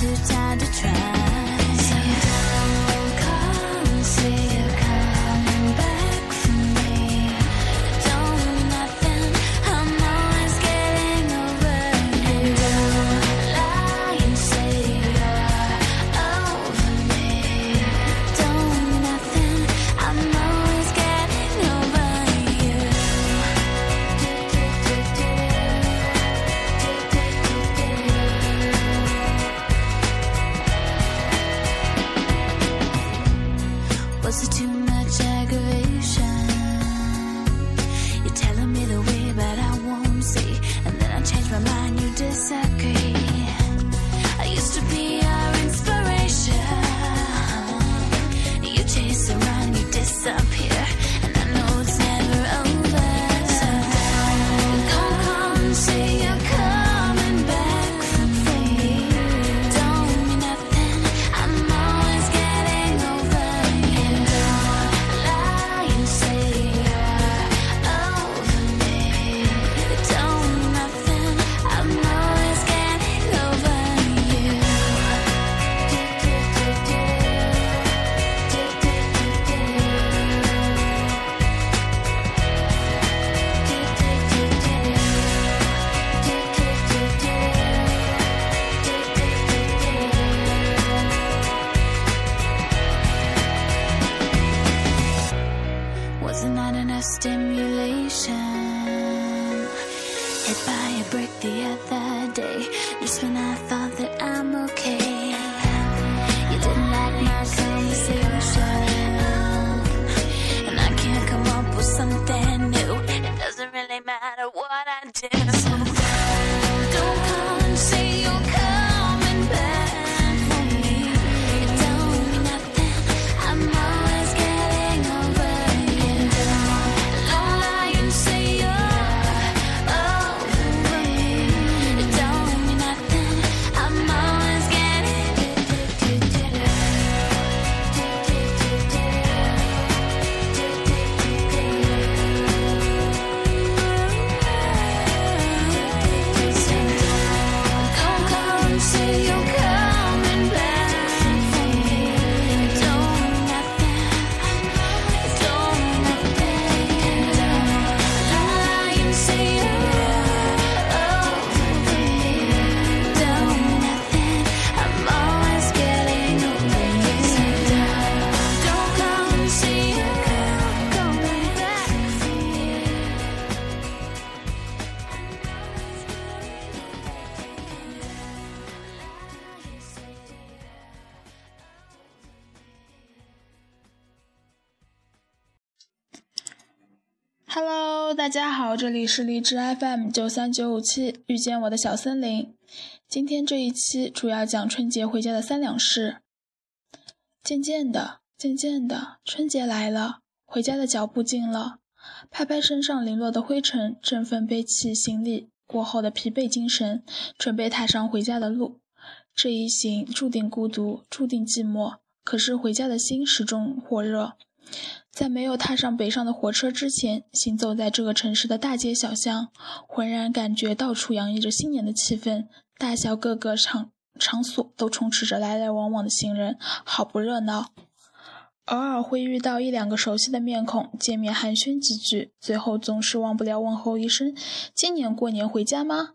Too tired to try. Say you're Hello，大家好，这里是荔枝 FM 九三九五七，遇见我的小森林。今天这一期主要讲春节回家的三两事。渐渐的，渐渐的，春节来了，回家的脚步近了。拍拍身上零落的灰尘，振奋背起行李过后的疲惫精神，准备踏上回家的路。这一行注定孤独，注定寂寞，可是回家的心始终火热。在没有踏上北上的火车之前，行走在这个城市的大街小巷，浑然感觉到处洋溢着新年的气氛，大小各个场场所都充斥着来来往往的行人，好不热闹。偶尔会遇到一两个熟悉的面孔，见面寒暄几句，最后总是忘不了问候一声：“今年过年回家吗？”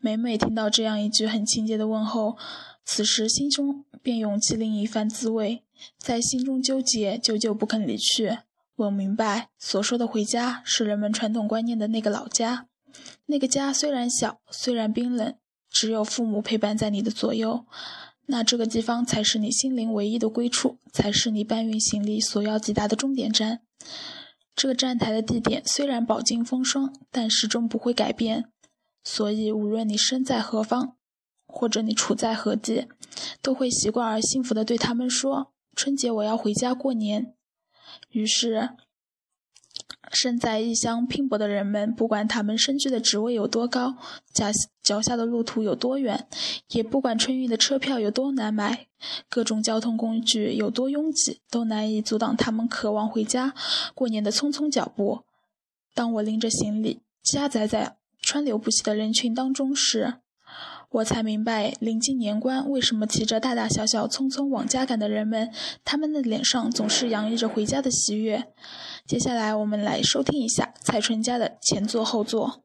每每听到这样一句很亲切的问候，此时心中便涌起另一番滋味，在心中纠结，久久不肯离去。我明白，所说的回家是人们传统观念的那个老家。那个家虽然小，虽然冰冷，只有父母陪伴在你的左右，那这个地方才是你心灵唯一的归处，才是你搬运行李所要抵达的终点站。这个站台的地点虽然饱经风霜，但始终不会改变。所以，无论你身在何方，或者你处在何地，都会习惯而幸福地对他们说：“春节我要回家过年。”于是，身在异乡拼搏的人们，不管他们身居的职位有多高，脚脚下的路途有多远，也不管春运的车票有多难买，各种交通工具有多拥挤，都难以阻挡他们渴望回家过年的匆匆脚步。当我拎着行李，夹杂在川流不息的人群当中时，我才明白，临近年关，为什么骑着大大小小、匆匆往家赶的人们，他们的脸上总是洋溢着回家的喜悦。接下来，我们来收听一下蔡淳佳的《前座后座》。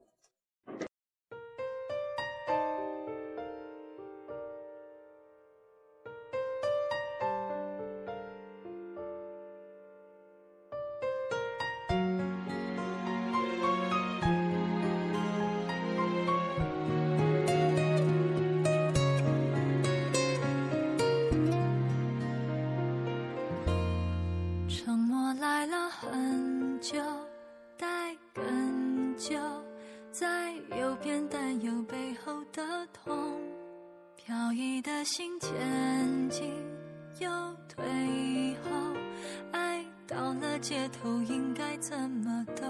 心前进又退后，爱到了街头应该怎么走？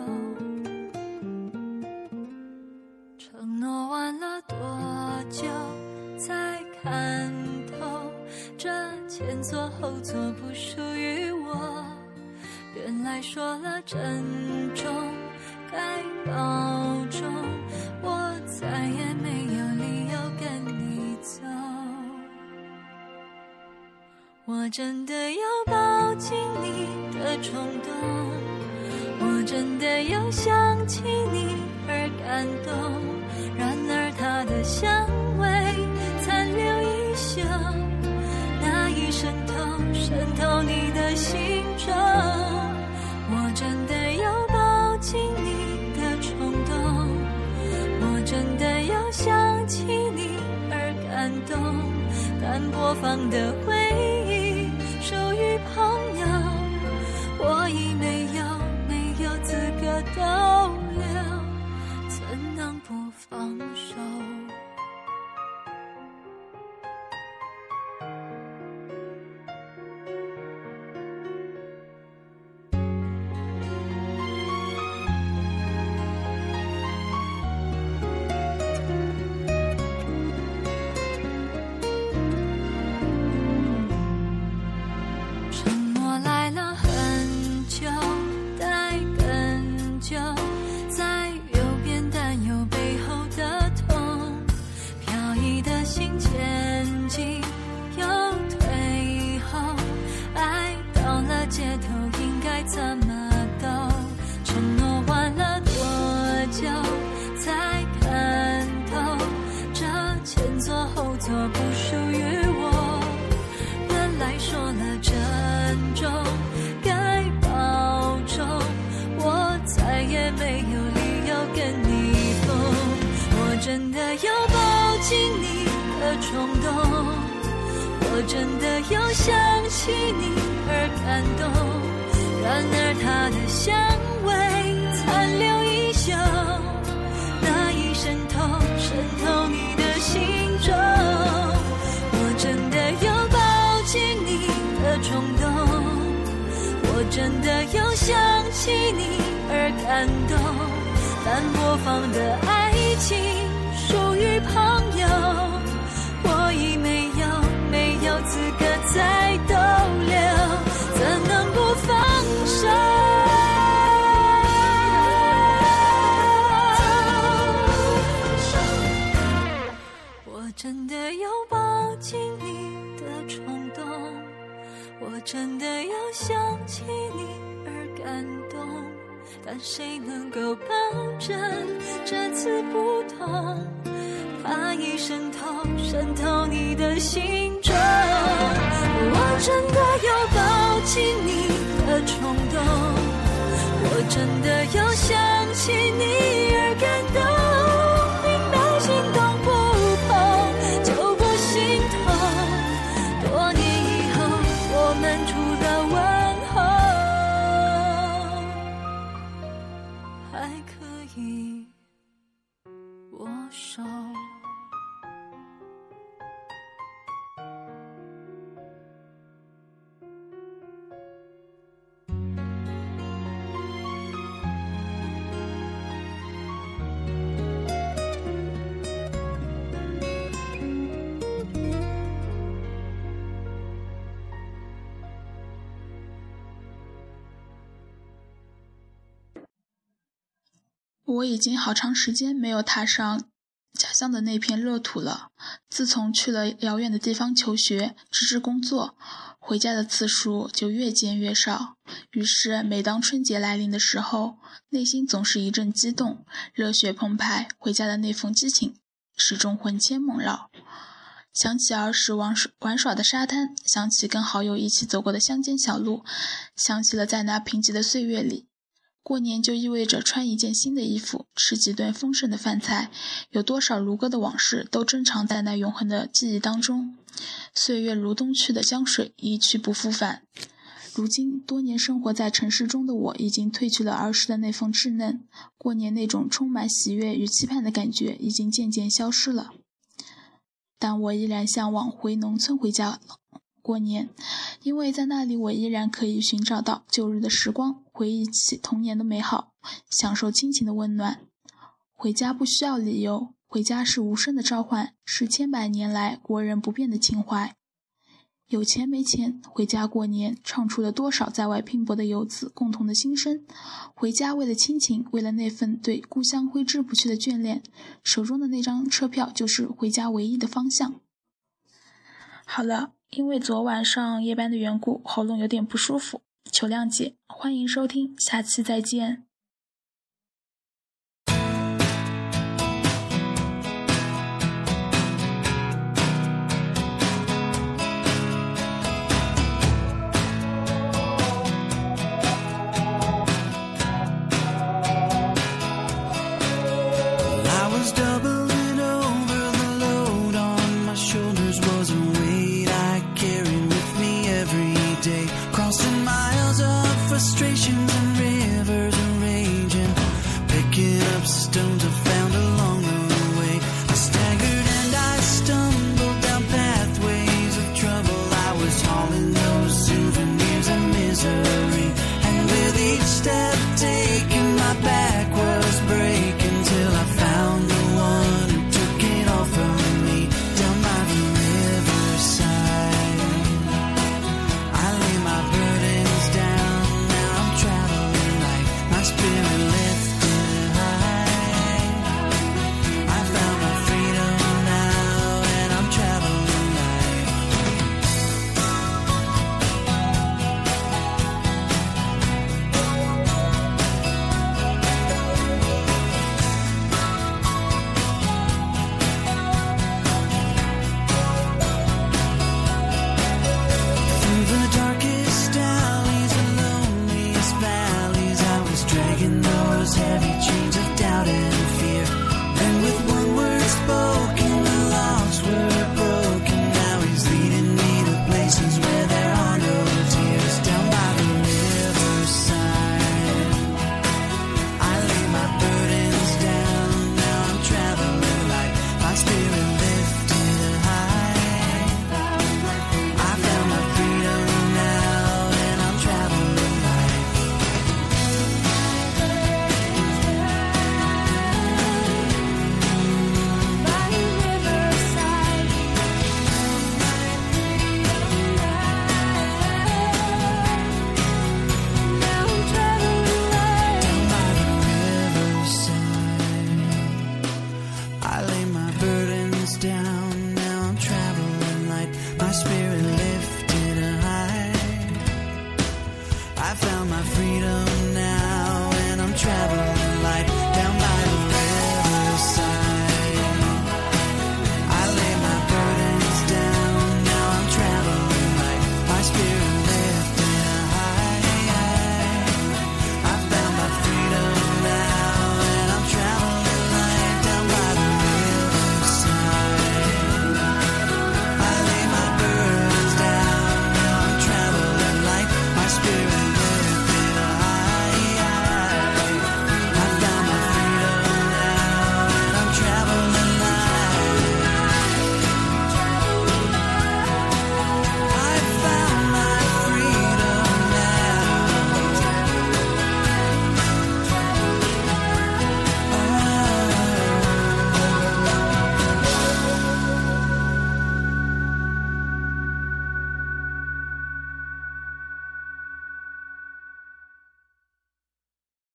承诺完了多久才看透？这前座后座不属于我。原来说了珍重该保真的有抱紧你的冲动，我真的有想起你而感动。然而他的香味残留一宿，那已渗透渗透你的心中。我真的有抱紧你的冲动，我真的有想起你而感动。但播放的回手？冲动，我真的有想起你而感动。然而他的香味残留依旧，那已渗透渗透你的心中。我真的有抱紧你的冲动，我真的有想起你而感动。但播放的爱谁能够保证这次不同？怕已渗透渗透你的心中，我真的有抱紧你的冲动，我真的有想起你手。我已经好长时间没有踏上家乡的那片乐土了。自从去了遥远的地方求学、直至工作，回家的次数就越渐越少。于是，每当春节来临的时候，内心总是一阵激动，热血澎湃。回家的那份激情，始终魂牵梦绕。想起儿时玩耍玩耍的沙滩，想起跟好友一起走过的乡间小路，想起了在那贫瘠的岁月里，过年就意味着穿一件新的衣服，吃几顿丰盛的饭菜，有多少如歌的往事都珍藏在那永恒的记忆当中。岁月如东去的江水，一去不复返。如今多年生活在城市中的我，已经褪去了儿时的那份稚嫩，过年那种充满喜悦与期盼的感觉，已经渐渐消失了。但我依然向往回农村回家过年，因为在那里我依然可以寻找到旧日的时光，回忆起童年的美好，享受亲情的温暖。回家不需要理由，回家是无声的召唤，是千百年来国人不变的情怀。有钱没钱，回家过年，唱出了多少在外拼搏的游子共同的心声。回家为了亲情，为了那份对故乡挥之不去的眷恋，手中的那张车票就是回家唯一的方向。好了，因为昨晚上夜班的缘故，喉咙有点不舒服，求谅解。欢迎收听，下期再见。substance.